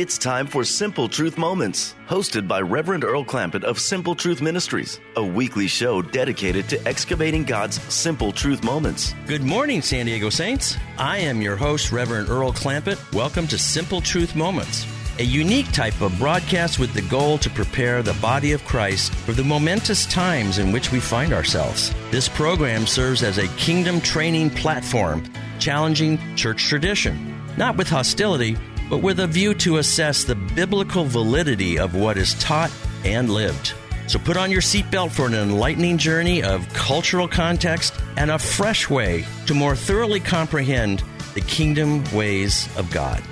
It's time for Simple Truth Moments, hosted by Reverend Earl Clampett of Simple Truth Ministries, a weekly show dedicated to excavating God's simple truth moments. Good morning, San Diego Saints. I am your host, Reverend Earl Clampett. Welcome to Simple Truth Moments, a unique type of broadcast with the goal to prepare the body of Christ for the momentous times in which we find ourselves. This program serves as a kingdom training platform, challenging church tradition, not with hostility but with a view to assess the biblical validity of what is taught and lived. So put on your seatbelt for an enlightening journey of cultural context and a fresh way to more thoroughly comprehend the kingdom ways of God.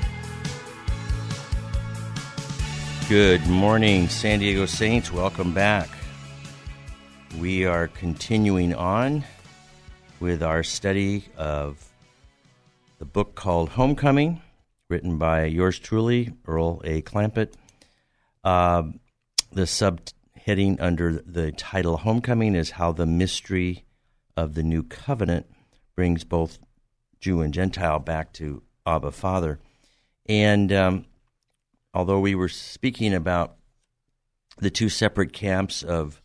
Good morning, San Diego Saints. Welcome back. We are continuing on with our study of the book called Homecoming written by yours truly, Earl A. Clampett. Uh, the subheading under the title Homecoming is How the Mystery of the New Covenant brings both Jew and Gentile back to Abba Father. And um, although we were speaking about the two separate camps of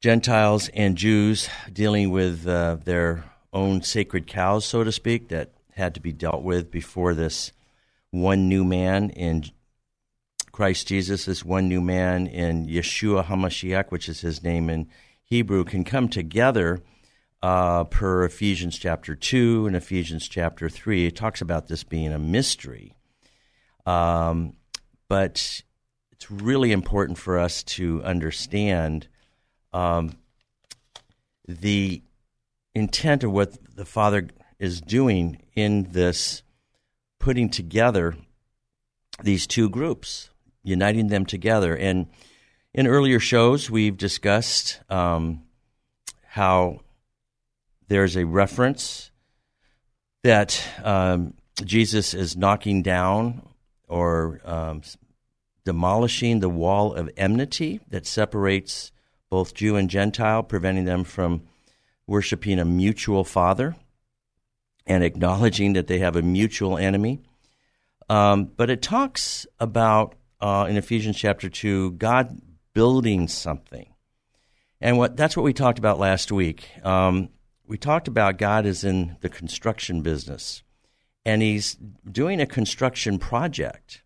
Gentiles and Jews dealing with uh, their own sacred cows, so to speak, that had to be dealt with before this one new man in Christ Jesus, this one new man in Yeshua HaMashiach, which is his name in Hebrew, can come together uh, per Ephesians chapter 2 and Ephesians chapter 3. It talks about this being a mystery. Um, but it's really important for us to understand um, the intent of what the Father is doing in this putting together these two groups, uniting them together. And in earlier shows, we've discussed um, how there's a reference that um, Jesus is knocking down or um, demolishing the wall of enmity that separates both Jew and Gentile, preventing them from worshiping a mutual Father and acknowledging that they have a mutual enemy. Um, but it talks about uh, in Ephesians chapter two, God building something, and what that's what we talked about last week. Um, we talked about God is in the construction business, and He's doing a construction project,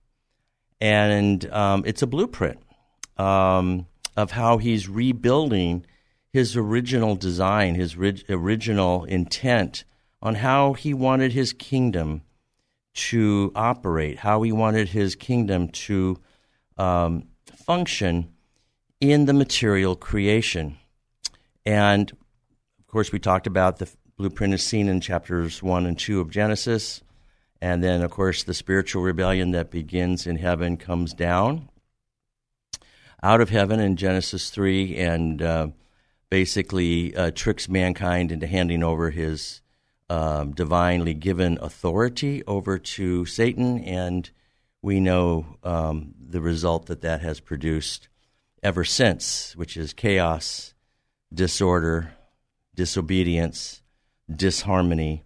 and um, it's a blueprint um, of how He's rebuilding His original design, His ri- original intent on how he wanted his kingdom to operate, how he wanted his kingdom to um, function in the material creation. And of course, we talked about the blueprint is seen in chapters 1 and 2 of Genesis. And then, of course, the spiritual rebellion that begins in heaven comes down out of heaven in Genesis 3 and uh, basically uh, tricks mankind into handing over his um, divinely given authority over to Satan, and we know um, the result that that has produced ever since, which is chaos, disorder, disobedience, disharmony,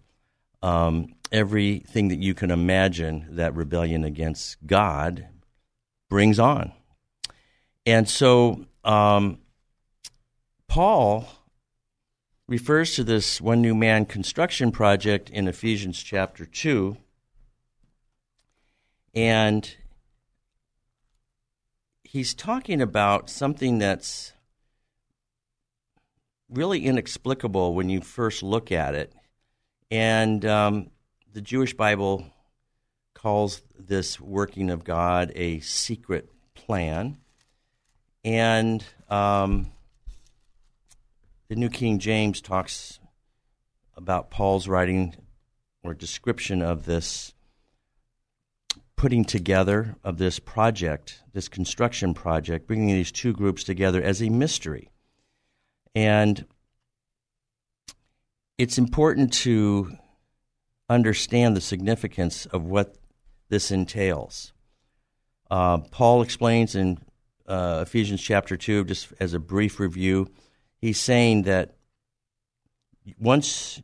um, everything that you can imagine that rebellion against God brings on. And so, um, Paul refers to this one new man construction project in Ephesians chapter 2. And he's talking about something that's really inexplicable when you first look at it. And um, the Jewish Bible calls this working of God a secret plan. And um, the New King James talks about Paul's writing or description of this putting together of this project, this construction project, bringing these two groups together as a mystery. And it's important to understand the significance of what this entails. Uh, Paul explains in uh, Ephesians chapter 2, just as a brief review, he's saying that once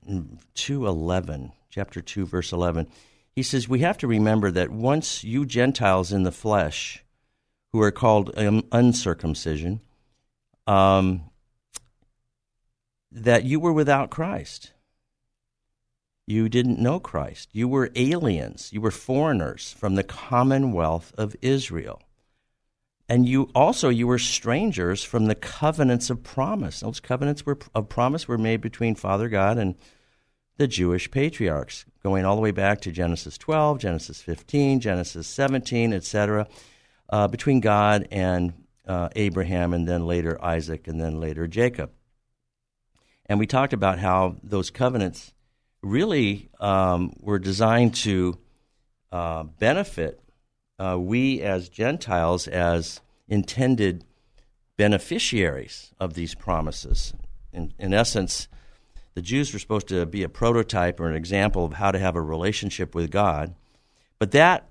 211, chapter 2, verse 11, he says, We have to remember that once you Gentiles in the flesh, who are called um, uncircumcision, um, that you were without Christ. You didn't know Christ. You were aliens. You were foreigners from the commonwealth of Israel. And you also you were strangers from the covenants of promise. Those covenants were, of promise were made between Father God and the Jewish patriarchs, going all the way back to Genesis 12, Genesis 15, Genesis 17, etc., uh, between God and uh, Abraham, and then later Isaac, and then later Jacob. And we talked about how those covenants really um, were designed to uh, benefit uh, we as Gentiles as intended beneficiaries of these promises. In, in essence, the Jews were supposed to be a prototype or an example of how to have a relationship with God, but that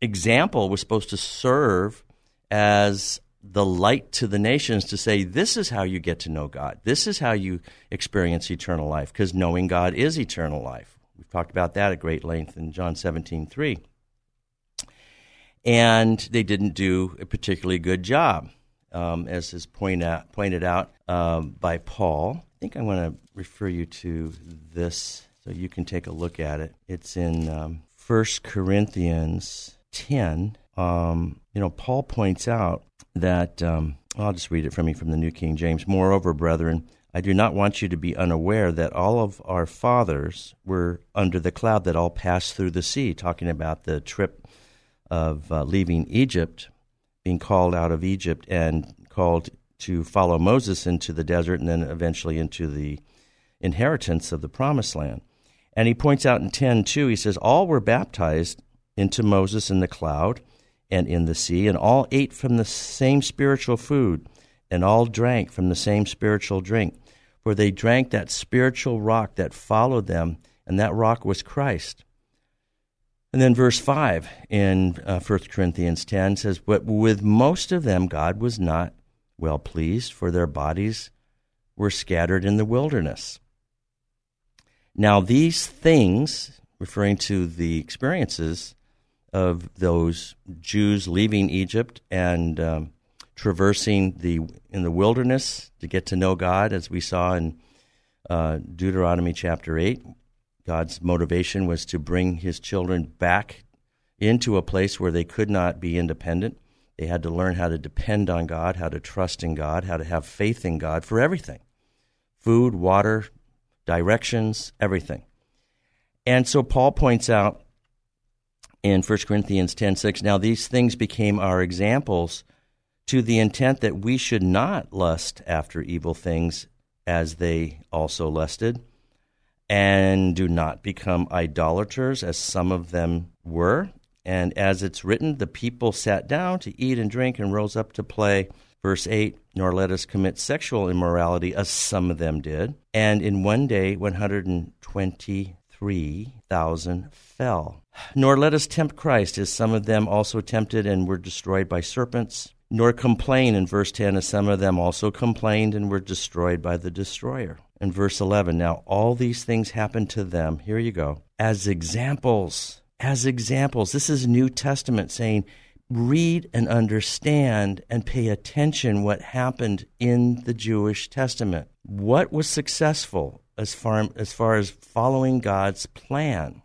example was supposed to serve as the light to the nations to say, this is how you get to know God. This is how you experience eternal life, because knowing God is eternal life. We've talked about that at great length in John 17 3. And they didn't do a particularly good job, um, as is point out, pointed out um, by Paul. I think I want to refer you to this so you can take a look at it. It's in um, 1 Corinthians 10. Um, you know, Paul points out that um, I'll just read it from me from the New King James. Moreover, brethren, I do not want you to be unaware that all of our fathers were under the cloud that all passed through the sea, talking about the trip of uh, leaving Egypt, being called out of Egypt and called to follow Moses into the desert and then eventually into the inheritance of the promised land. And he points out in 10 2, he says, All were baptized into Moses in the cloud and in the sea, and all ate from the same spiritual food, and all drank from the same spiritual drink. For they drank that spiritual rock that followed them, and that rock was Christ. And then verse 5 in uh, 1 Corinthians 10 says, But with most of them God was not well pleased, for their bodies were scattered in the wilderness. Now, these things, referring to the experiences of those Jews leaving Egypt and um, traversing the in the wilderness to get to know God, as we saw in uh, Deuteronomy chapter eight. God's motivation was to bring His children back into a place where they could not be independent. They had to learn how to depend on God, how to trust in God, how to have faith in God for everything food, water, directions, everything. And so Paul points out in 1 Corinthians 10:6 now these things became our examples to the intent that we should not lust after evil things as they also lusted and do not become idolaters as some of them were and as it's written the people sat down to eat and drink and rose up to play verse 8 nor let us commit sexual immorality as some of them did and in one day 120 3,000 fell. Nor let us tempt Christ, as some of them also tempted and were destroyed by serpents. Nor complain, in verse 10, as some of them also complained and were destroyed by the destroyer. In verse 11, now all these things happened to them, here you go, as examples. As examples. This is New Testament saying, read and understand and pay attention what happened in the Jewish Testament. What was successful? as far, as far as following God's plan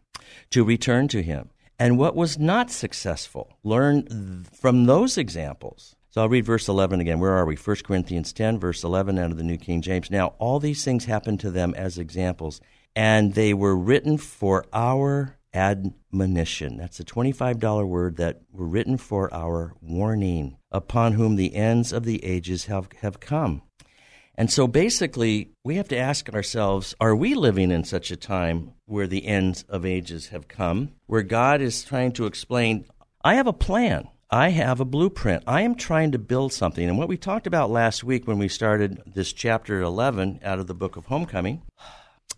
to return to Him. And what was not successful? Learn from those examples. So I'll read verse 11 again. Where are we? 1 Corinthians 10, verse 11 out of the New King James. Now, all these things happened to them as examples, and they were written for our admonition. That's a $25 word that were written for our warning, upon whom the ends of the ages have, have come. And so basically, we have to ask ourselves are we living in such a time where the ends of ages have come, where God is trying to explain, I have a plan. I have a blueprint. I am trying to build something. And what we talked about last week when we started this chapter 11 out of the book of Homecoming,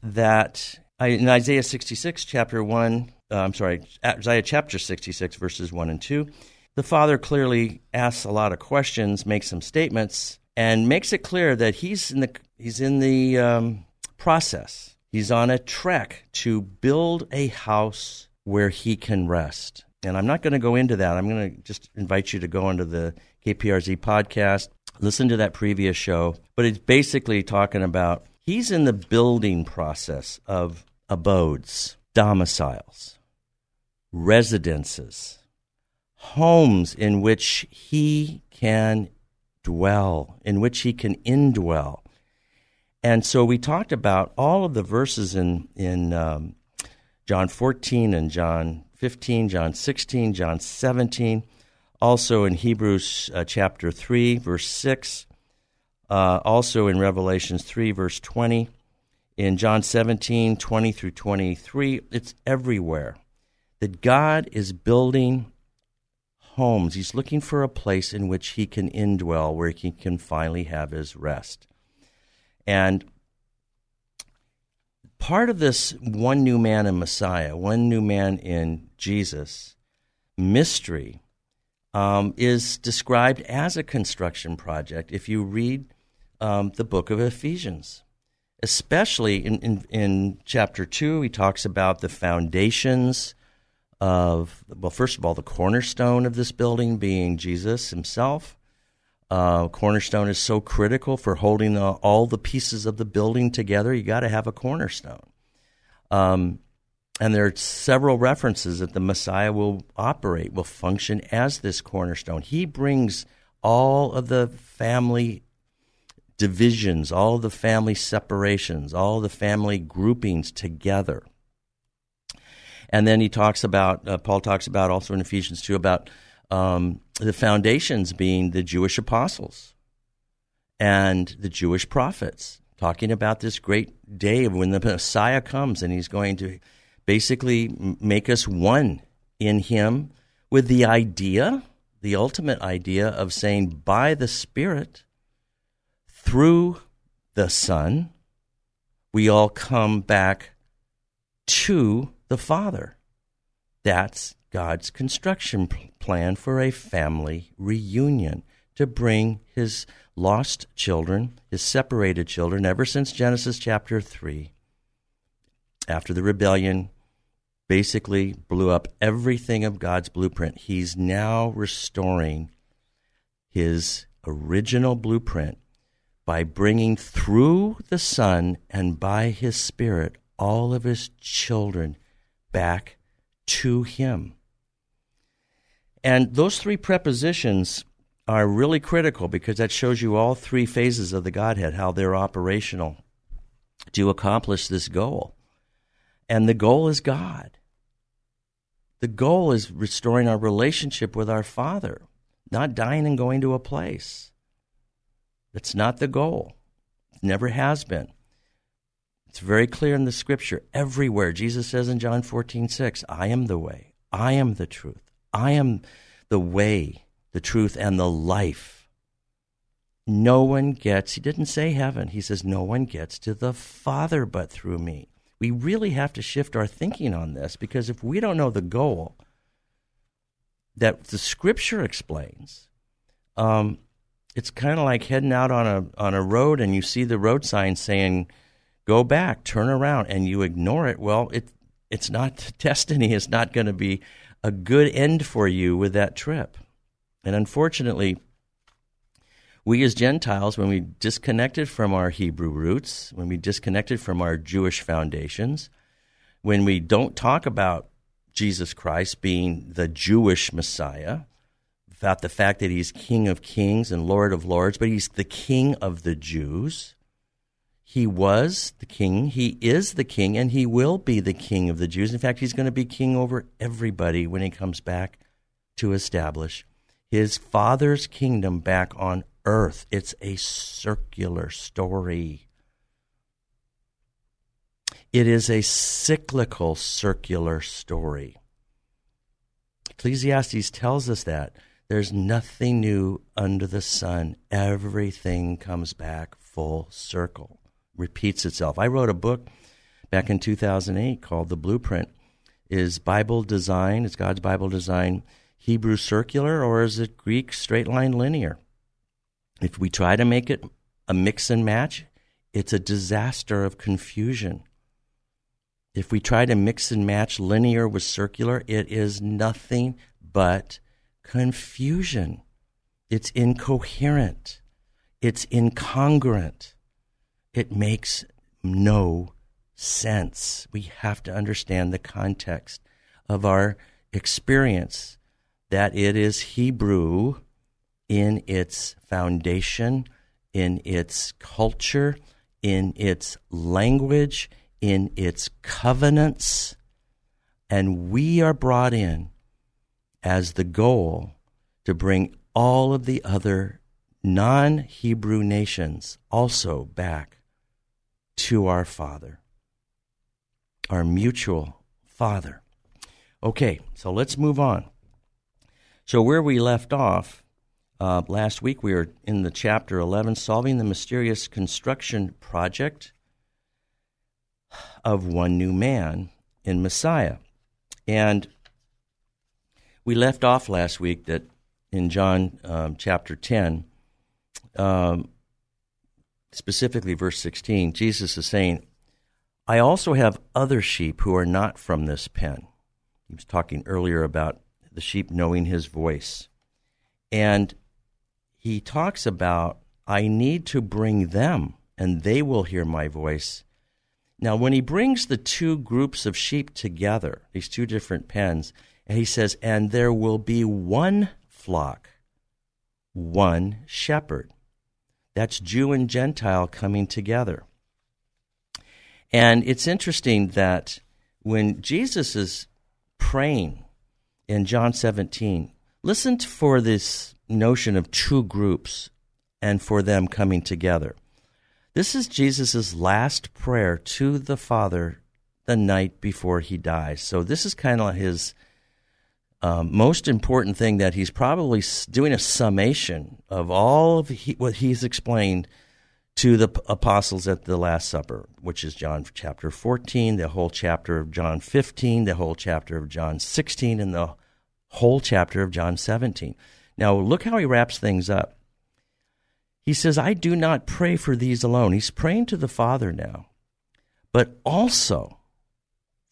that in Isaiah 66, chapter 1, uh, I'm sorry, Isaiah chapter 66, verses 1 and 2, the father clearly asks a lot of questions, makes some statements, and makes it clear that he's in the, he's in the um, process. He's on a trek to build a house where he can rest. And I'm not going to go into that. I'm going to just invite you to go into the KPRZ podcast, listen to that previous show. But it's basically talking about he's in the building process of abodes, domiciles, residences, homes in which he can dwell, in which he can indwell. And so we talked about all of the verses in, in um, John 14 and John 15, John 16, John 17, also in Hebrews uh, chapter 3, verse 6, uh, also in Revelations 3, verse 20, in John 17, 20 through 23. It's everywhere that God is building homes. He's looking for a place in which he can indwell, where he can finally have his rest. And part of this one new man in Messiah, one new man in Jesus mystery um, is described as a construction project if you read um, the book of Ephesians. Especially in, in, in chapter 2, he talks about the foundations of, well, first of all, the cornerstone of this building being Jesus himself. Uh, cornerstone is so critical for holding the, all the pieces of the building together. You got to have a cornerstone. Um, and there are several references that the Messiah will operate, will function as this cornerstone. He brings all of the family divisions, all the family separations, all the family groupings together. And then he talks about, uh, Paul talks about also in Ephesians 2 about um, the foundations being the Jewish apostles and the Jewish prophets, talking about this great day when the Messiah comes and he's going to basically make us one in him with the idea, the ultimate idea of saying, by the Spirit, through the Son, we all come back to the Father. That's God's construction plan for a family reunion to bring his lost children, his separated children, ever since Genesis chapter 3. After the rebellion basically blew up everything of God's blueprint, he's now restoring his original blueprint by bringing through the Son and by his Spirit all of his children back to him. And those three prepositions are really critical because that shows you all three phases of the Godhead, how they're operational to accomplish this goal. And the goal is God. The goal is restoring our relationship with our Father, not dying and going to a place. That's not the goal. It never has been. It's very clear in the scripture everywhere. Jesus says in John 14, 6, I am the way, I am the truth, I am the way, the truth, and the life. No one gets, he didn't say heaven, he says, no one gets to the Father but through me. We really have to shift our thinking on this because if we don't know the goal that the scripture explains, um, it's kind of like heading out on a on a road and you see the road sign saying go back, turn around, and you ignore it. Well, it it's not destiny. It's not going to be a good end for you with that trip. And unfortunately, we as Gentiles, when we disconnected from our Hebrew roots, when we disconnected from our Jewish foundations, when we don't talk about Jesus Christ being the Jewish Messiah, about the fact that he's King of Kings and Lord of Lords, but he's the King of the Jews. He was the king, he is the king, and he will be the king of the Jews. In fact, he's going to be king over everybody when he comes back to establish his father's kingdom back on earth. It's a circular story. It is a cyclical circular story. Ecclesiastes tells us that. There's nothing new under the sun. Everything comes back full circle, repeats itself. I wrote a book back in 2008 called The Blueprint. Is Bible design, is God's Bible design Hebrew circular or is it Greek straight line linear? If we try to make it a mix and match, it's a disaster of confusion. If we try to mix and match linear with circular, it is nothing but confusion. It's incoherent. It's incongruent. It makes no sense. We have to understand the context of our experience that it is Hebrew in its foundation, in its culture, in its language, in its covenants. And we are brought in as the goal to bring all of the other non Hebrew nations also back to our Father, our mutual Father. Okay, so let's move on. So, where we left off uh, last week, we were in the chapter 11, Solving the Mysterious Construction Project of One New Man in Messiah. And we left off last week that in John um, chapter 10, um, specifically verse 16, Jesus is saying, I also have other sheep who are not from this pen. He was talking earlier about the sheep knowing his voice. And he talks about, I need to bring them, and they will hear my voice. Now, when he brings the two groups of sheep together, these two different pens, and he says, And there will be one flock, one shepherd. That's Jew and Gentile coming together. And it's interesting that when Jesus is praying in John 17, listen for this notion of two groups and for them coming together. This is Jesus' last prayer to the Father the night before he dies. So this is kind of his um, most important thing that he's probably doing a summation of all of he, what he's explained to the apostles at the Last Supper, which is John chapter 14, the whole chapter of John 15, the whole chapter of John 16, and the whole chapter of John 17. Now, look how he wraps things up. He says, I do not pray for these alone. He's praying to the Father now, but also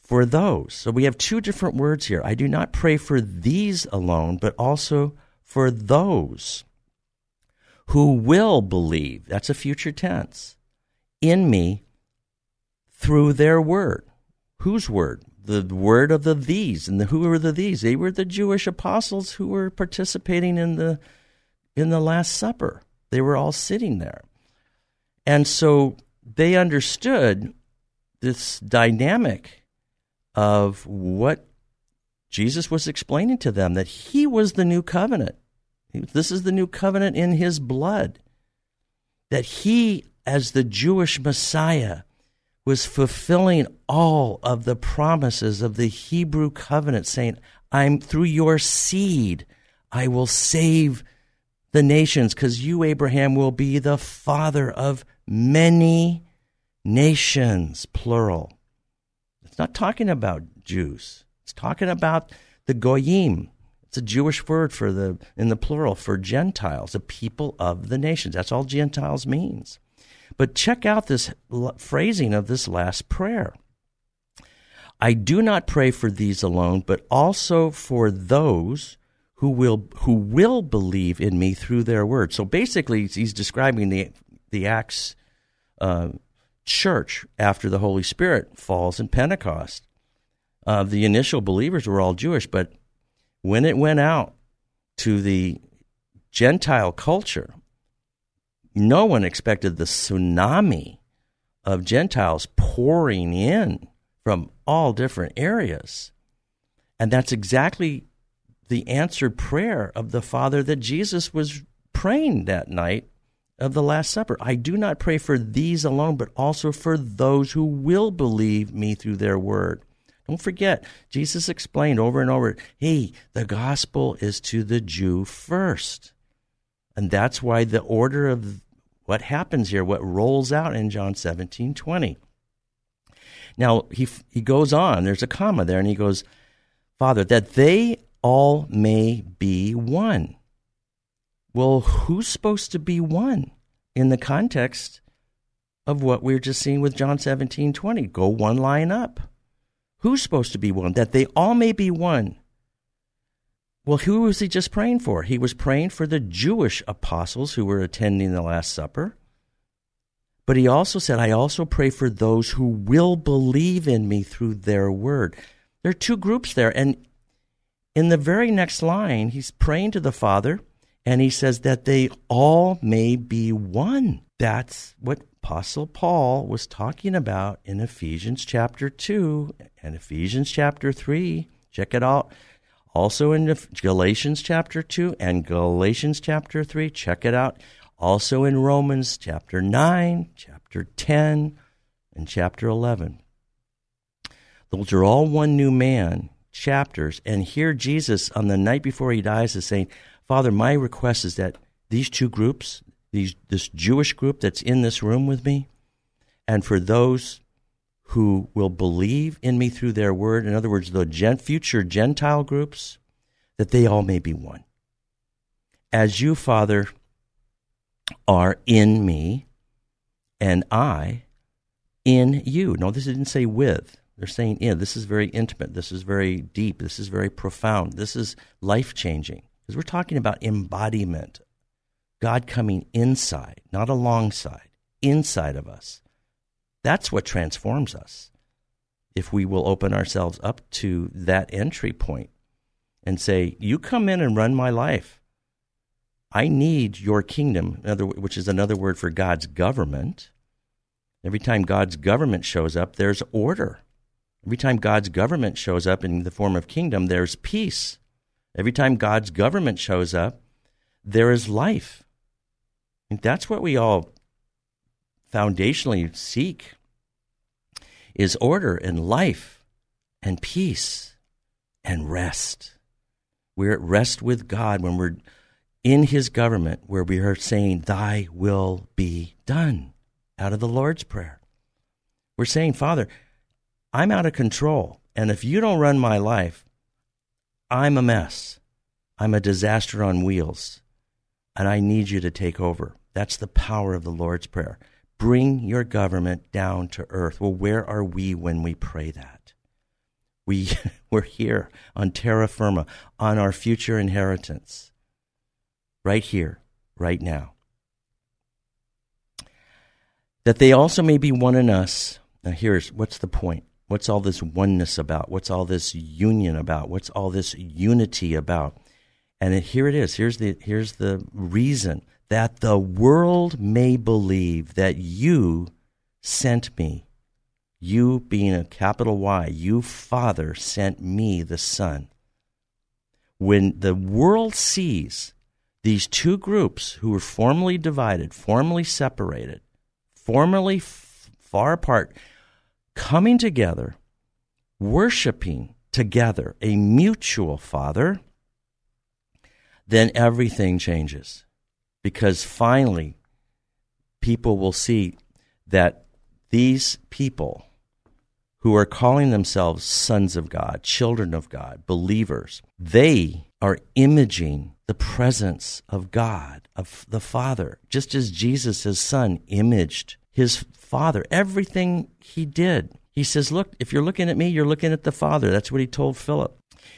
for those. So we have two different words here. I do not pray for these alone, but also for those who will believe. That's a future tense. In me through their word. Whose word? The word of the these. And the, who were the these? They were the Jewish apostles who were participating in the in the Last Supper. They were all sitting there. And so they understood this dynamic of what Jesus was explaining to them that he was the new covenant. This is the new covenant in his blood. That he, as the Jewish Messiah, was fulfilling all of the promises of the Hebrew covenant, saying, I'm through your seed, I will save the nations, because you, Abraham, will be the father of many nations, plural. It's not talking about Jews. It's talking about the goyim. It's a Jewish word for the in the plural for Gentiles, the people of the nations. That's all Gentiles means. But check out this phrasing of this last prayer. I do not pray for these alone, but also for those who will who will believe in me through their word. So basically, he's describing the the Acts uh, church after the Holy Spirit falls in Pentecost. Uh, the initial believers were all Jewish, but when it went out to the Gentile culture, no one expected the tsunami of Gentiles pouring in from all different areas. And that's exactly the answered prayer of the Father that Jesus was praying that night of the Last Supper. I do not pray for these alone, but also for those who will believe me through their word. Don't forget, Jesus explained over and over hey, the gospel is to the Jew first. And that's why the order of what happens here, what rolls out in John 17 20. Now, he, he goes on, there's a comma there, and he goes, Father, that they all may be one. Well, who's supposed to be one in the context of what we are just seeing with John 17 20? Go one line up. Who's supposed to be one? That they all may be one. Well, who was he just praying for? He was praying for the Jewish apostles who were attending the Last Supper. But he also said, I also pray for those who will believe in me through their word. There are two groups there. And in the very next line, he's praying to the Father and he says that they all may be one. That's what Apostle Paul was talking about in Ephesians chapter 2 and Ephesians chapter 3. Check it out. Also in Galatians chapter 2 and Galatians chapter 3. Check it out. Also in Romans chapter 9, chapter 10, and chapter 11. Those are all one new man chapters. And here Jesus, on the night before he dies, is saying, Father, my request is that these two groups, these, this Jewish group that's in this room with me, and for those who will believe in me through their word, in other words, the gen- future Gentile groups, that they all may be one. As you, Father, are in me, and I in you. No, this didn't say with. They're saying in. This is very intimate. This is very deep. This is very profound. This is life changing. Because we're talking about embodiment. God coming inside, not alongside, inside of us. That's what transforms us. If we will open ourselves up to that entry point and say, You come in and run my life. I need your kingdom, which is another word for God's government. Every time God's government shows up, there's order. Every time God's government shows up in the form of kingdom, there's peace. Every time God's government shows up, there is life. And that's what we all foundationally seek is order and life and peace and rest. We're at rest with God when we're in His government, where we are saying, Thy will be done, out of the Lord's Prayer. We're saying, Father, I'm out of control. And if you don't run my life, I'm a mess. I'm a disaster on wheels. And I need you to take over. That's the power of the Lord's Prayer. Bring your government down to earth. Well, where are we when we pray that? We, we're here on terra firma, on our future inheritance, right here, right now. That they also may be one in us. Now, here's what's the point? What's all this oneness about? What's all this union about? What's all this unity about? And here it is. Here's the, here's the reason that the world may believe that you sent me. You being a capital Y, you, Father, sent me, the Son. When the world sees these two groups who were formerly divided, formerly separated, formerly f- far apart, coming together, worshiping together a mutual Father, then everything changes. Because finally people will see that these people who are calling themselves sons of God, children of God, believers, they are imaging the presence of God, of the Father, just as Jesus, his son, imaged his Father. Everything he did. He says, Look, if you're looking at me, you're looking at the Father. That's what he told Philip.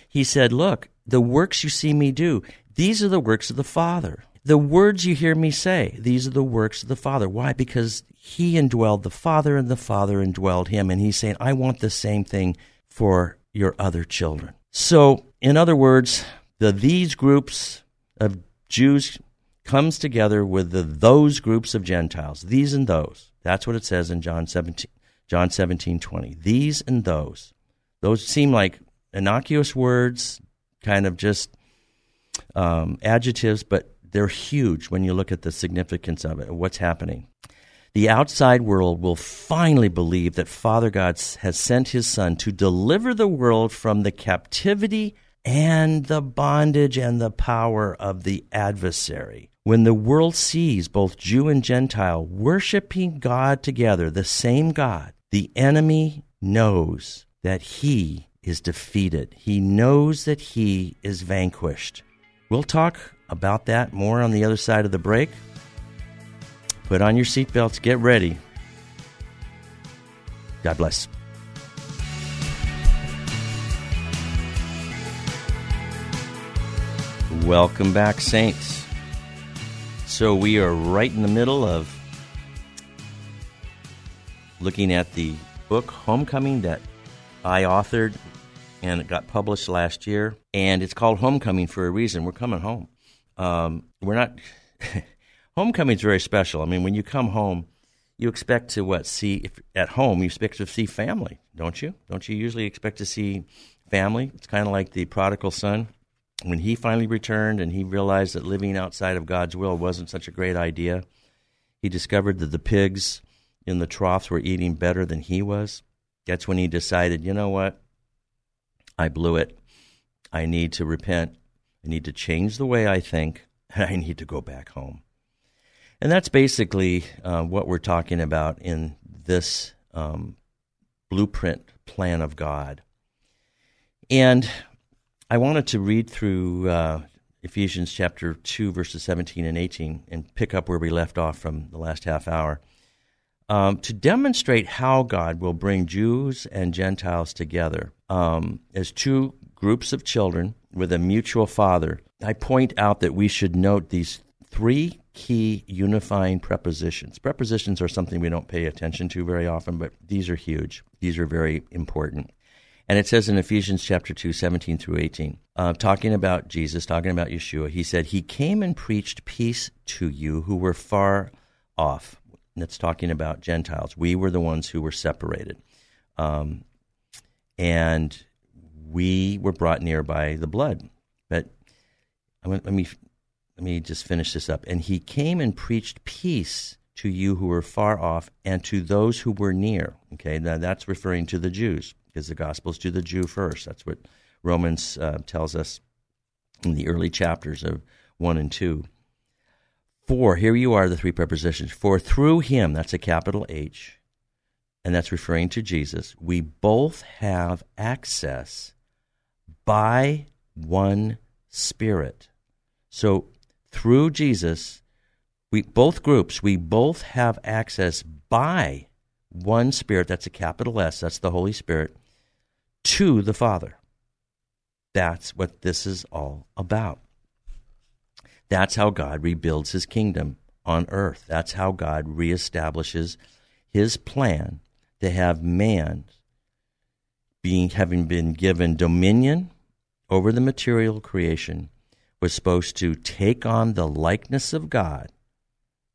He said, Look, the works you see me do, these are the works of the Father. The words you hear me say, these are the works of the Father. Why? Because he indwelled the Father and the Father indwelled him. And he's saying, I want the same thing for your other children. So, in other words, the these groups of Jews comes together with the those groups of Gentiles, these and those. That's what it says in John 17, John 17 20. These and those. Those seem like innocuous words, kind of just um, adjectives, but they're huge when you look at the significance of it, what's happening. the outside world will finally believe that Father God has sent his Son to deliver the world from the captivity and the bondage and the power of the adversary. When the world sees both Jew and Gentile worshiping God together, the same God, the enemy knows that he is defeated. He knows that he is vanquished. We'll talk about that more on the other side of the break. Put on your seatbelts, get ready. God bless. Welcome back, Saints. So, we are right in the middle of looking at the book Homecoming that I authored and it got published last year. And it's called Homecoming for a reason. We're coming home. Um, we're not. Homecoming is very special. I mean, when you come home, you expect to what see if at home you expect to see family, don't you? Don't you usually expect to see family? It's kind of like the prodigal son when he finally returned and he realized that living outside of God's will wasn't such a great idea. He discovered that the pigs in the troughs were eating better than he was. That's when he decided, you know what? I blew it. I need to repent. I need to change the way I think, and I need to go back home. And that's basically uh, what we're talking about in this um, blueprint plan of God. And I wanted to read through uh, Ephesians chapter 2, verses 17 and 18, and pick up where we left off from the last half hour um, to demonstrate how God will bring Jews and Gentiles together um, as two groups of children with a mutual father. I point out that we should note these three key unifying prepositions. Prepositions are something we don't pay attention to very often, but these are huge. These are very important. And it says in Ephesians chapter 2, 17 through 18, uh, talking about Jesus, talking about Yeshua, he said, He came and preached peace to you who were far off. That's talking about Gentiles. We were the ones who were separated. Um, and we were brought near by the blood. But let me let me just finish this up. And he came and preached peace to you who were far off and to those who were near. Okay, now that's referring to the Jews because the gospel is to the Jew first. That's what Romans uh, tells us in the early chapters of 1 and 2. For, here you are, the three prepositions. For through him, that's a capital H, and that's referring to Jesus, we both have access by one Spirit. So through Jesus, we both groups, we both have access by one Spirit, that's a capital S, that's the Holy Spirit, to the Father. That's what this is all about. That's how God rebuilds his kingdom on earth. That's how God reestablishes his plan to have man being having been given dominion over the material creation was supposed to take on the likeness of God.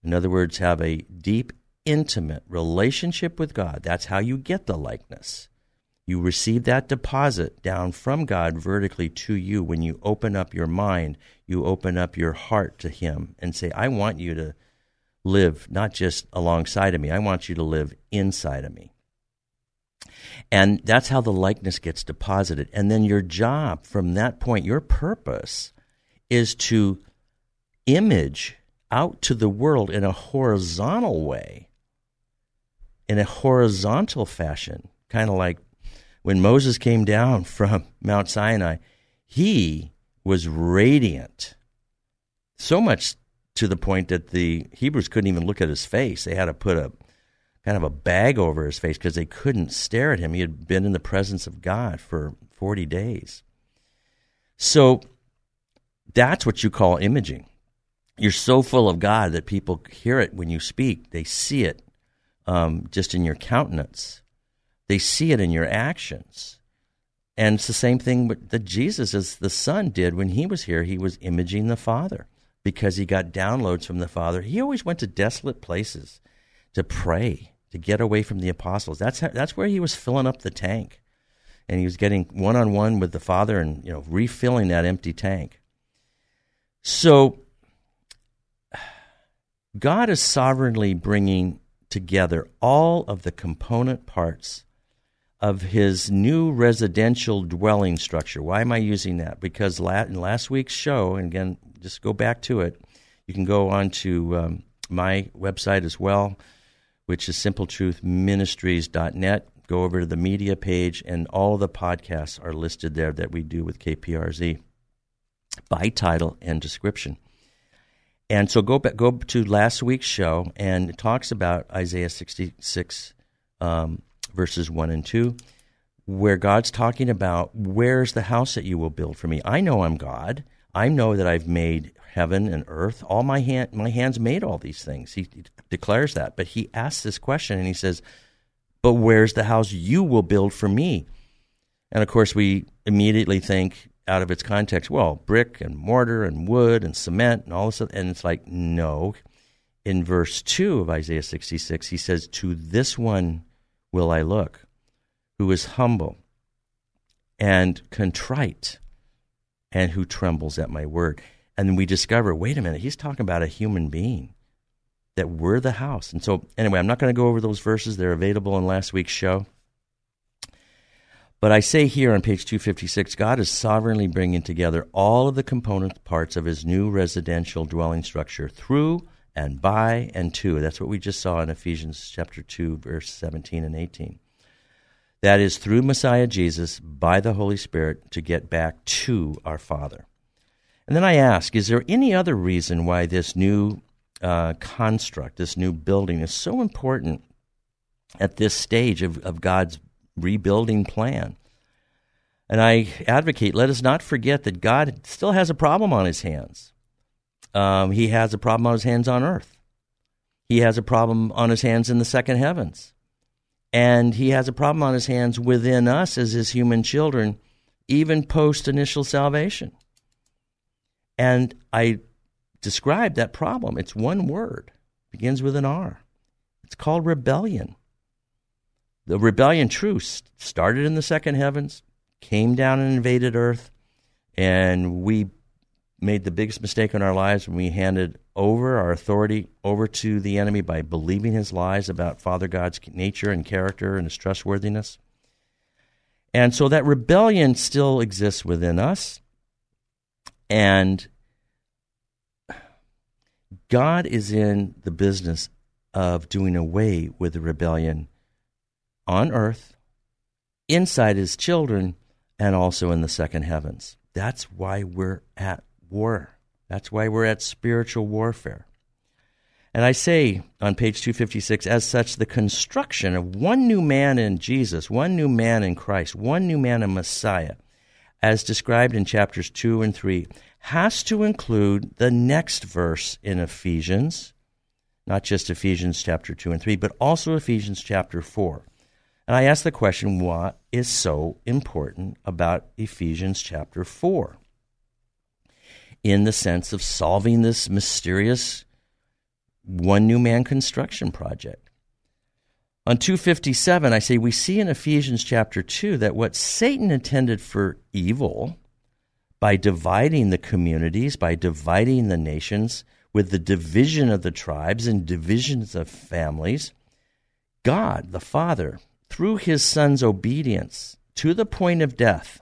In other words, have a deep, intimate relationship with God. That's how you get the likeness. You receive that deposit down from God vertically to you when you open up your mind, you open up your heart to Him and say, I want you to live not just alongside of me, I want you to live inside of me. And that's how the likeness gets deposited. And then your job from that point, your purpose is to image out to the world in a horizontal way, in a horizontal fashion, kind of like when Moses came down from Mount Sinai, he was radiant. So much to the point that the Hebrews couldn't even look at his face. They had to put a kind of a bag over his face because they couldn't stare at him. He had been in the presence of God for 40 days. So that's what you call imaging. You're so full of God that people hear it when you speak. They see it um, just in your countenance. They see it in your actions. And it's the same thing that Jesus, as the Son, did when he was here. He was imaging the Father because he got downloads from the Father. He always went to desolate places to pray, to get away from the apostles. That's how, that's where he was filling up the tank, and he was getting one on one with the Father, and you know refilling that empty tank. So God is sovereignly bringing together all of the component parts of his new residential dwelling structure. Why am I using that? Because in last week's show, and again, just go back to it, you can go on to um, my website as well, which is simpletruthministries.net. Go over to the media page, and all the podcasts are listed there that we do with KPRZ by title and description. And so go back, go to last week's show, and it talks about Isaiah 66, um, verses 1 and 2, where God's talking about where's the house that you will build for me. I know I'm God. I know that I've made heaven and earth. All my hand, my hands made all these things. He, he declares that. But he asks this question and he says, But where's the house you will build for me? And of course, we immediately think out of its context, well, brick and mortar and wood and cement and all this. And it's like, no. In verse 2 of Isaiah 66, he says, To this one will I look, who is humble and contrite and who trembles at my word. And we discover, wait a minute, he's talking about a human being, that we're the house. And so, anyway, I'm not going to go over those verses. They're available in last week's show. But I say here on page 256 God is sovereignly bringing together all of the component parts of his new residential dwelling structure through and by and to. That's what we just saw in Ephesians chapter 2 verse 17 and 18. That is through Messiah Jesus by the Holy Spirit to get back to our Father. And then I ask, is there any other reason why this new uh, construct, this new building is so important at this stage of, of God's rebuilding plan? And I advocate, let us not forget that God still has a problem on his hands. Um, he has a problem on his hands on earth. He has a problem on his hands in the second heavens. And he has a problem on his hands within us as his human children, even post initial salvation. And I describe that problem. It's one word, begins with an R. It's called rebellion. The rebellion truce started in the second heavens, came down and invaded earth, and we made the biggest mistake in our lives when we handed over our authority over to the enemy by believing his lies about Father God's nature and character and his trustworthiness. And so that rebellion still exists within us. And God is in the business of doing away with the rebellion on earth, inside his children, and also in the second heavens. That's why we're at war. That's why we're at spiritual warfare. And I say on page 256, as such, the construction of one new man in Jesus, one new man in Christ, one new man in Messiah, as described in chapters 2 and 3, has to include the next verse in Ephesians, not just Ephesians chapter 2 and 3, but also Ephesians chapter 4. And I ask the question, what is so important about Ephesians chapter 4? in the sense of solving this mysterious one new man construction project. On 257, I say we see in Ephesians chapter 2 that what Satan intended for evil by dividing the communities, by dividing the nations, with the division of the tribes and divisions of families, God, the Father, through his Son's obedience to the point of death,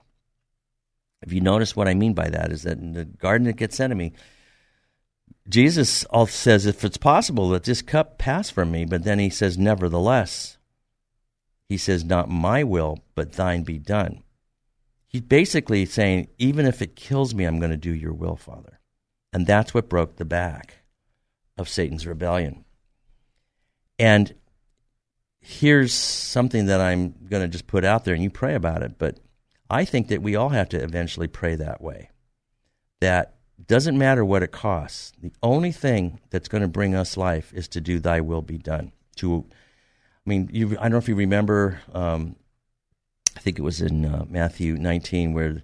if you notice what I mean by that, is that in the Garden of Gethsemane, Jesus says, if it's possible, that this cup pass from me. But then he says, nevertheless, he says, not my will, but thine be done. He's basically saying, even if it kills me, I'm going to do your will, Father. And that's what broke the back of Satan's rebellion. And here's something that I'm going to just put out there, and you pray about it. But I think that we all have to eventually pray that way. That doesn't matter what it costs. The only thing that's going to bring us life is to do Thy will be done. To, I mean, you, I don't know if you remember. Um, I think it was in uh, Matthew 19 where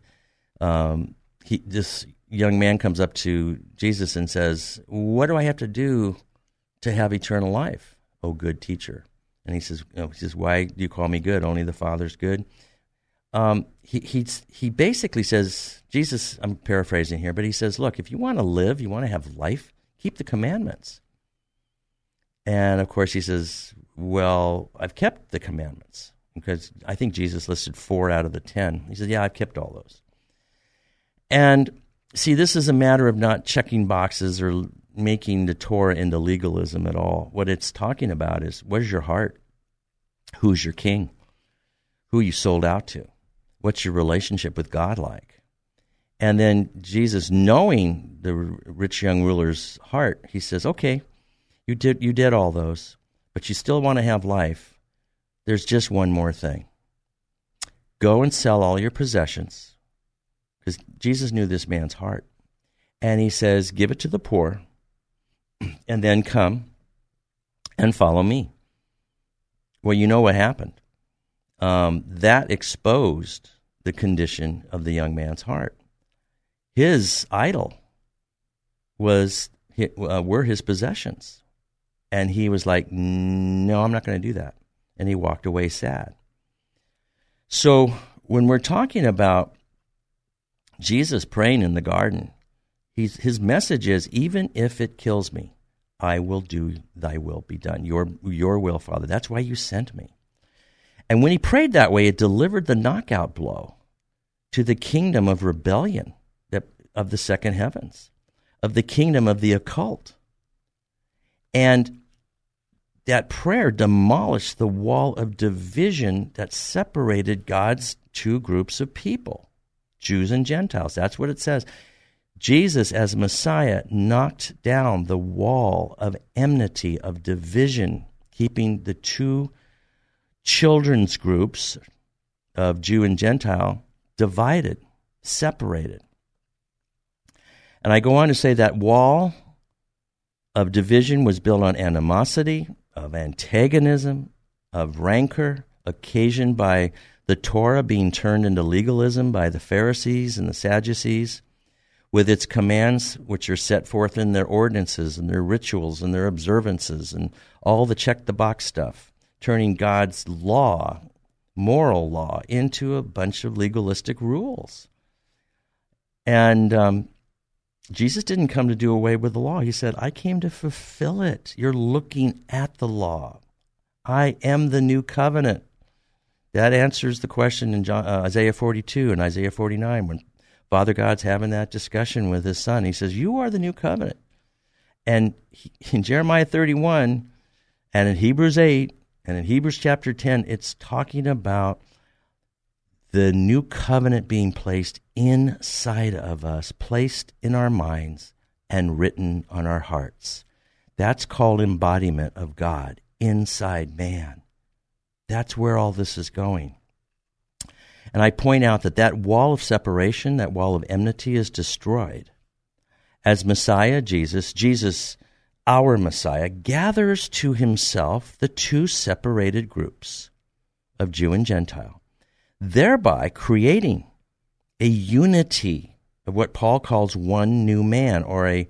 um, he, this young man comes up to Jesus and says, "What do I have to do to have eternal life, O good teacher?" And he says, you know, "He says, Why do you call me good? Only the Father's good." um, he, he, he basically says, Jesus, I'm paraphrasing here, but he says, look, if you want to live, you want to have life, keep the commandments. And of course, he says, Well, I've kept the commandments. Because I think Jesus listed four out of the ten. He says, Yeah, I've kept all those. And see, this is a matter of not checking boxes or making the Torah into legalism at all. What it's talking about is where's your heart? Who's your king? Who you sold out to? What's your relationship with God like? And then Jesus, knowing the rich young ruler's heart, he says, "Okay, you did you did all those, but you still want to have life. There's just one more thing. Go and sell all your possessions." Because Jesus knew this man's heart. And he says, "Give it to the poor, and then come and follow me." Well, you know what happened. Um, that exposed the condition of the young man's heart. His idol was uh, were his possessions, and he was like, "No, I'm not going to do that," and he walked away sad. So when we're talking about Jesus praying in the garden, he's, his message is, "Even if it kills me, I will do Thy will be done. Your your will, Father. That's why you sent me." And when he prayed that way, it delivered the knockout blow to the kingdom of rebellion of the second heavens, of the kingdom of the occult. And that prayer demolished the wall of division that separated God's two groups of people, Jews and Gentiles. That's what it says. Jesus, as Messiah, knocked down the wall of enmity, of division, keeping the two children's groups of Jew and Gentile divided, separated. And I go on to say that wall of division was built on animosity, of antagonism, of rancor, occasioned by the Torah being turned into legalism by the Pharisees and the Sadducees, with its commands which are set forth in their ordinances and their rituals and their observances and all the check the box stuff, turning God's law moral law into a bunch of legalistic rules. And um, Jesus didn't come to do away with the law. He said, I came to fulfill it. You're looking at the law. I am the new covenant. That answers the question in John, uh, Isaiah 42 and Isaiah 49 when Father God's having that discussion with his son. He says, You are the new covenant. And he, in Jeremiah 31 and in Hebrews 8, and in Hebrews chapter 10, it's talking about the new covenant being placed inside of us, placed in our minds, and written on our hearts. That's called embodiment of God inside man. That's where all this is going. And I point out that that wall of separation, that wall of enmity, is destroyed. As Messiah Jesus, Jesus our Messiah, gathers to himself the two separated groups of Jew and Gentile, thereby creating a unity of what Paul calls one new man or a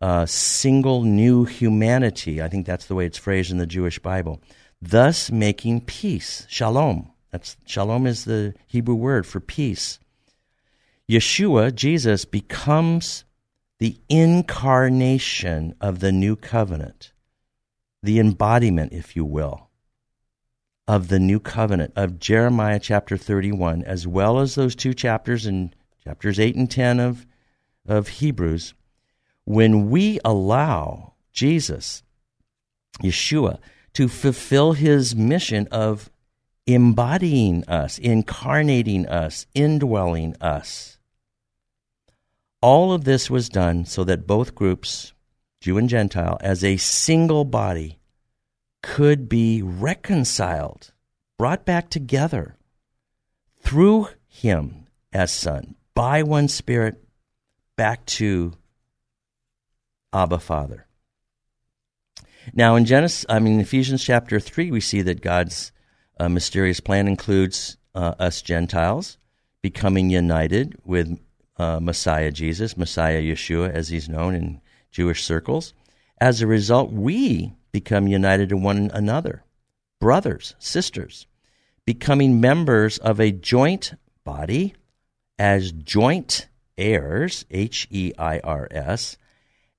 uh, single new humanity. I think that's the way it's phrased in the Jewish Bible. Thus making peace. Shalom. That's shalom is the Hebrew word for peace. Yeshua, Jesus, becomes the incarnation of the new covenant, the embodiment, if you will, of the new covenant of Jeremiah chapter 31, as well as those two chapters in chapters 8 and 10 of, of Hebrews, when we allow Jesus, Yeshua, to fulfill his mission of embodying us, incarnating us, indwelling us all of this was done so that both groups, Jew and Gentile, as a single body, could be reconciled, brought back together through Him as Son, by one Spirit, back to Abba Father. Now, in Genesis, I mean Ephesians chapter three, we see that God's uh, mysterious plan includes uh, us Gentiles becoming united with uh, Messiah Jesus, Messiah Yeshua, as he's known in Jewish circles. As a result, we become united to one another, brothers, sisters, becoming members of a joint body as joint heirs, H E I R S,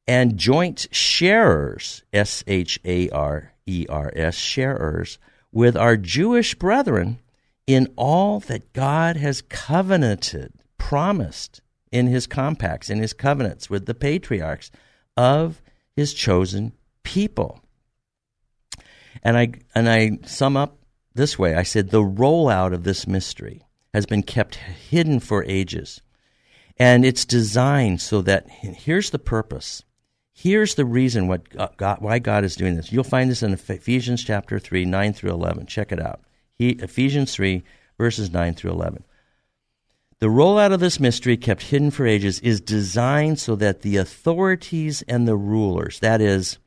and joint sharers, S H A R E R S, sharers, with our Jewish brethren in all that God has covenanted, promised in his compacts, in his covenants with the patriarchs of his chosen people. And I and I sum up this way. I said the rollout of this mystery has been kept hidden for ages. And it's designed so that here's the purpose. Here's the reason what God, why God is doing this. You'll find this in Ephesians chapter 3, 9 through 11. Check it out. He, Ephesians 3, verses 9 through 11. The rollout of this mystery, kept hidden for ages, is designed so that the authorities and the rulers, that is,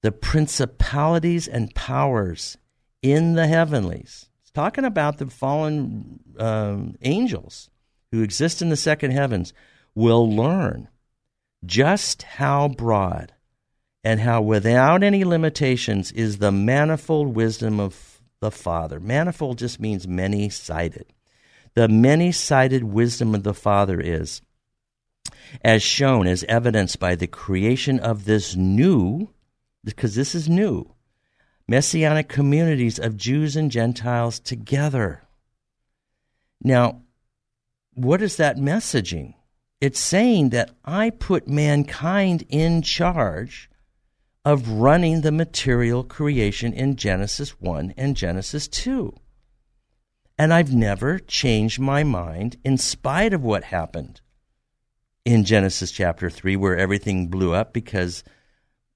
the principalities and powers in the heavenlies, it's talking about the fallen um, angels who exist in the second heavens, will learn just how broad and how without any limitations is the manifold wisdom of the Father. Manifold just means many sided. The many sided wisdom of the Father is, as shown, as evidenced by the creation of this new, because this is new, messianic communities of Jews and Gentiles together. Now, what is that messaging? It's saying that I put mankind in charge of running the material creation in Genesis 1 and Genesis 2. And I've never changed my mind in spite of what happened in Genesis chapter 3, where everything blew up because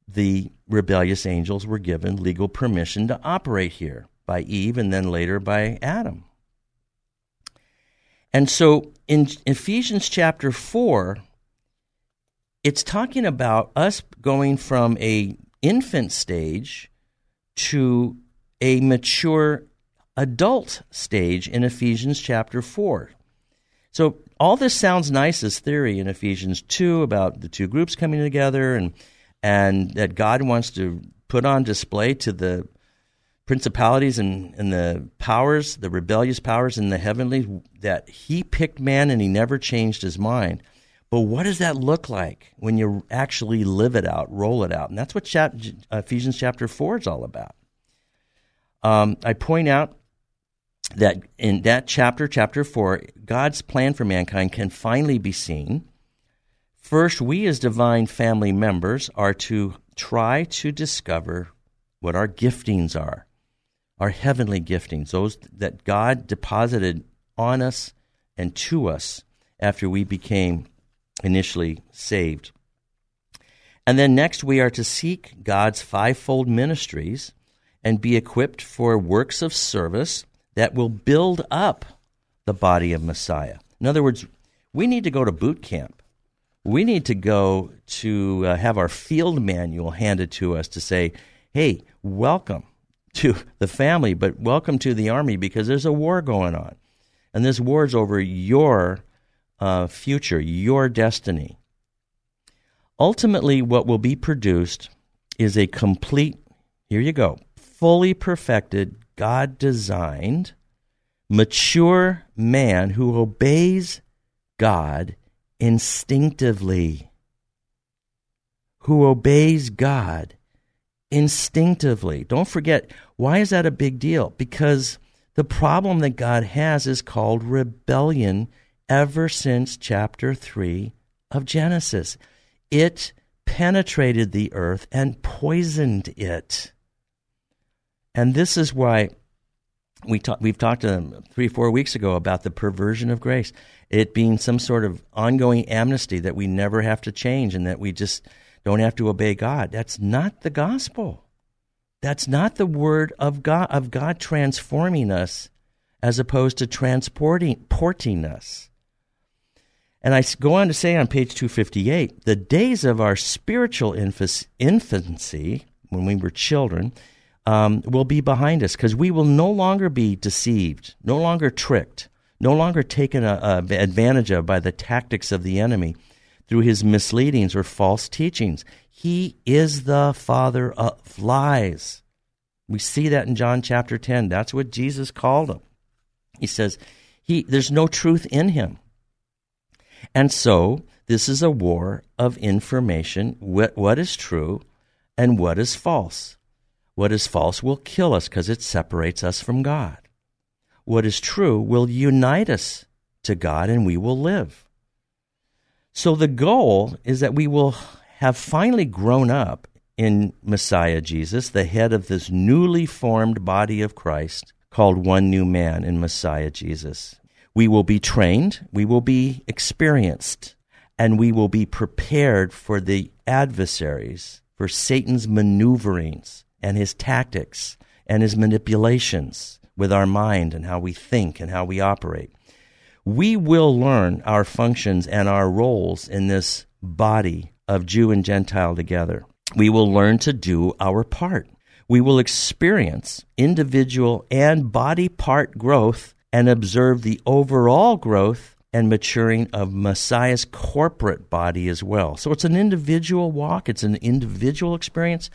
the rebellious angels were given legal permission to operate here by Eve and then later by Adam. And so in Ephesians chapter 4, it's talking about us going from a infant stage to a mature adult stage in Ephesians chapter 4. So all this sounds nice as theory in Ephesians 2 about the two groups coming together and and that God wants to put on display to the principalities and, and the powers, the rebellious powers in the heavenly, that he picked man and he never changed his mind. But what does that look like when you actually live it out, roll it out? And that's what chap- Ephesians chapter 4 is all about. Um, I point out that in that chapter, chapter 4, God's plan for mankind can finally be seen. First, we as divine family members are to try to discover what our giftings are our heavenly giftings, those that God deposited on us and to us after we became initially saved. And then next, we are to seek God's fivefold ministries and be equipped for works of service that will build up the body of Messiah. In other words, we need to go to boot camp. We need to go to uh, have our field manual handed to us to say, hey, welcome to the family, but welcome to the army because there's a war going on. And this war is over your uh, future, your destiny. Ultimately, what will be produced is a complete, here you go, fully perfected, God designed, mature man who obeys God instinctively. Who obeys God instinctively. Don't forget, why is that a big deal? Because the problem that God has is called rebellion ever since chapter 3 of Genesis. It penetrated the earth and poisoned it. And this is why we talk, we've talked um, three, four weeks ago about the perversion of grace, it being some sort of ongoing amnesty that we never have to change and that we just don't have to obey God. That's not the gospel. That's not the word of God of God transforming us as opposed to transporting porting us. And I go on to say on page 258 the days of our spiritual infancy, when we were children, um, will be behind us because we will no longer be deceived, no longer tricked, no longer taken a, a advantage of by the tactics of the enemy through his misleadings or false teachings. He is the father of lies. We see that in John chapter 10. That's what Jesus called him. He says, he, there's no truth in him. And so This is a war of information what, what is true and what is false. What is false will kill us because it separates us from God. What is true will unite us to God and we will live. So the goal is that we will have finally grown up in Messiah Jesus, the head of this newly formed body of Christ called one new man in Messiah Jesus. We will be trained, we will be experienced, and we will be prepared for the adversaries, for Satan's maneuverings and his tactics and his manipulations with our mind and how we think and how we operate. We will learn our functions and our roles in this body of Jew and Gentile together. We will learn to do our part. We will experience individual and body part growth and observe the overall growth and maturing of Messiah's corporate body as well. So it's an individual walk, it's an individual experience,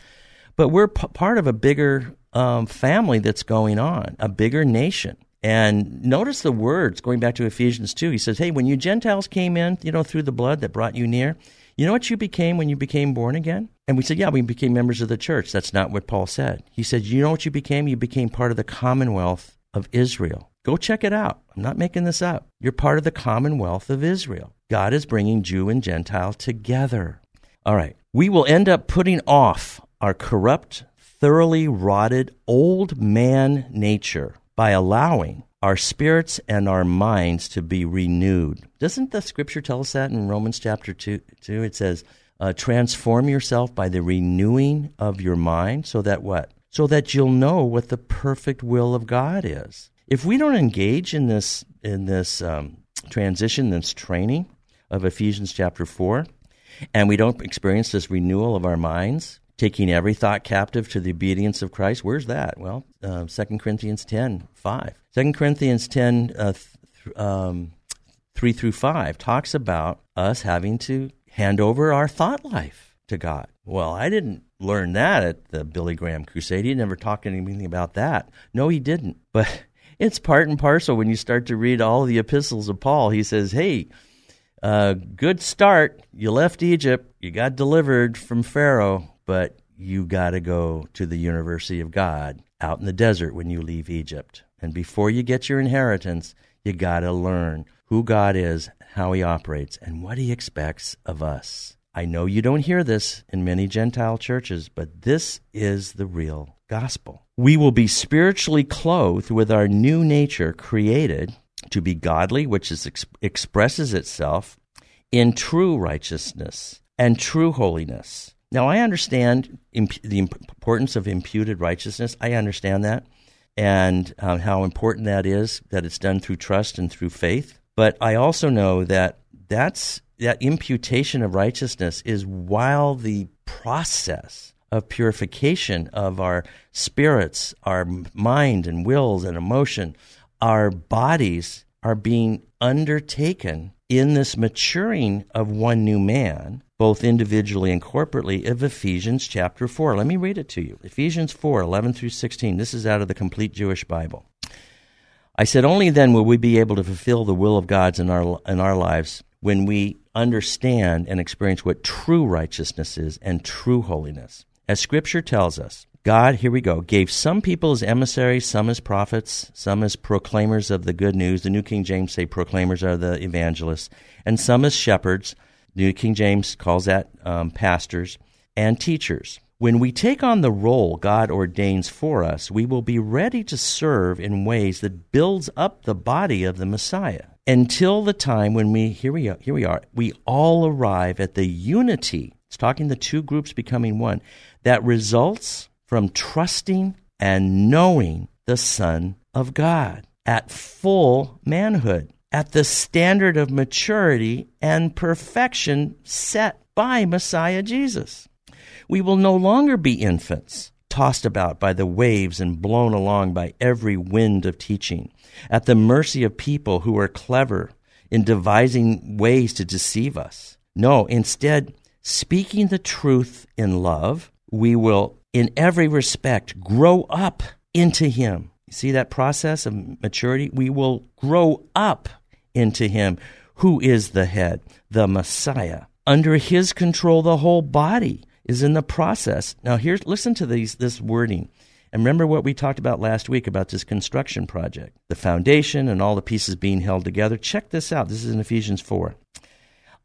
but we're p- part of a bigger um, family that's going on, a bigger nation. And notice the words going back to Ephesians 2. He says, Hey, when you Gentiles came in, you know, through the blood that brought you near, you know what you became when you became born again? And we said, Yeah, we became members of the church. That's not what Paul said. He said, You know what you became? You became part of the commonwealth of Israel. Go check it out. I'm not making this up. You're part of the commonwealth of Israel. God is bringing Jew and Gentile together. All right. We will end up putting off our corrupt, thoroughly rotted old man nature by allowing our spirits and our minds to be renewed. Doesn't the scripture tell us that in Romans chapter 2? 2 it says, uh, transform yourself by the renewing of your mind so that what? So that you'll know what the perfect will of God is. If we don't engage in this in this um, transition, this training of Ephesians chapter four, and we don't experience this renewal of our minds, taking every thought captive to the obedience of Christ. Where's that? Well, uh, 2 Corinthians 10, 5. 2 Corinthians 10, uh, th- um, 3 through 5 talks about us having to hand over our thought life to God. Well, I didn't learn that at the Billy Graham Crusade. He never talked anything about that. No, he didn't. But it's part and parcel when you start to read all the epistles of Paul. He says, hey, uh, good start. You left Egypt. You got delivered from Pharaoh but you got to go to the University of God out in the desert when you leave Egypt. And before you get your inheritance, you got to learn who God is, how he operates, and what he expects of us. I know you don't hear this in many Gentile churches, but this is the real gospel. We will be spiritually clothed with our new nature created to be godly, which is, expresses itself in true righteousness and true holiness. Now, I understand imp- the importance of imputed righteousness. I understand that and um, how important that is, that it's done through trust and through faith. But I also know that that's, that imputation of righteousness is while the process of purification of our spirits, our mind and wills and emotion, our bodies are being undertaken in this maturing of one new man both individually and corporately, of Ephesians chapter 4. Let me read it to you. Ephesians 4 11 through 16. This is out of the Complete Jewish Bible. I said, Only then will we be able to fulfill the will of God in our, in our lives when we understand and experience what true righteousness is and true holiness. As Scripture tells us, God, here we go, gave some people as emissaries, some as prophets, some as proclaimers of the good news. The New King James say proclaimers are the evangelists, and some as shepherds New King James calls that um, pastors and teachers. When we take on the role God ordains for us, we will be ready to serve in ways that builds up the body of the Messiah until the time when we here we are, here we are we all arrive at the unity. It's talking the two groups becoming one that results from trusting and knowing the Son of God at full manhood at the standard of maturity and perfection set by Messiah Jesus. We will no longer be infants, tossed about by the waves and blown along by every wind of teaching, at the mercy of people who are clever in devising ways to deceive us. No, instead, speaking the truth in love, we will, in every respect, grow up into Him. See that process of maturity? We will grow up into him who is the head, the Messiah. Under his control, the whole body is in the process. Now, here's listen to these this wording. And remember what we talked about last week about this construction project, the foundation and all the pieces being held together. Check this out. This is in Ephesians 4.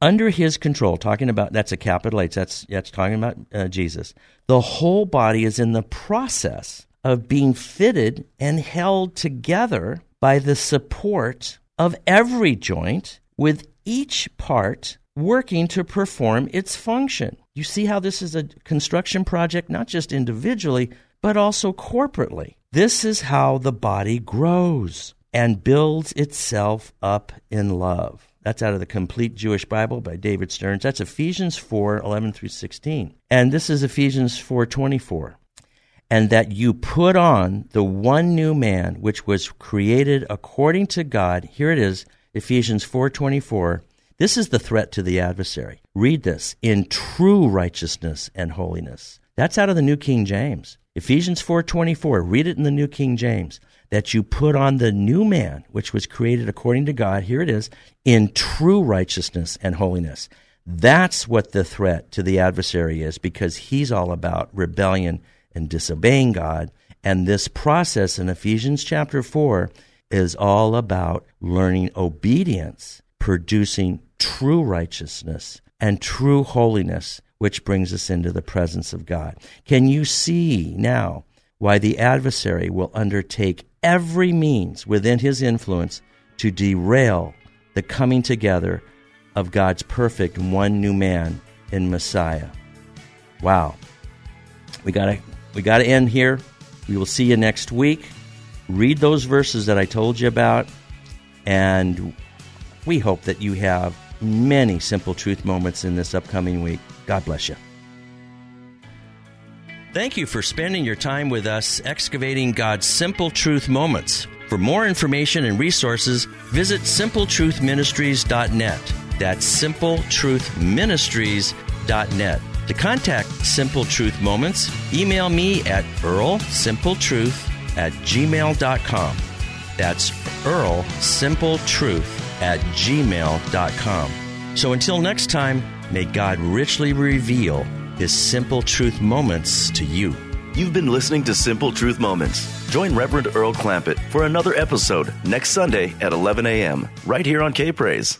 Under his control, talking about that's a capital H, that's, that's talking about uh, Jesus. The whole body is in the process of being fitted and held together by the support of every joint, with each part working to perform its function. You see how this is a construction project, not just individually, but also corporately. This is how the body grows and builds itself up in love. That's out of the Complete Jewish Bible by David Stearns. That's Ephesians 4 11 through 16. And this is Ephesians 4 24. And that you put on the one new man which was created according to God. Here it is, Ephesians 4 24. This is the threat to the adversary. Read this in true righteousness and holiness. That's out of the New King James. Ephesians 4:24, read it in the New King James, that you put on the new man which was created according to God, here it is, in true righteousness and holiness. That's what the threat to the adversary is because he's all about rebellion and disobeying God, and this process in Ephesians chapter 4 is all about learning obedience, producing true righteousness and true holiness, which brings us into the presence of God. Can you see now why the adversary will undertake every means within his influence to derail the coming together of God's perfect one new man in Messiah? Wow. We got to we got to end here. We will see you next week. Read those verses that I told you about and we hope that you have many simple truth moments in this upcoming week. God bless you. Thank you for spending your time with us excavating God's simple truth moments. For more information and resources, visit simpletruthministries.net. That's simpletruthministries.net. To contact Simple Truth Moments, email me at earlsimpletruth at gmail.com. That's Earl Simple Truth at gmail.com. So until next time, may God richly reveal his simple truth moments to you. You've been listening to Simple Truth Moments. Join Reverend Earl Clampett for another episode next Sunday at 11 a.m. right here on K Praise.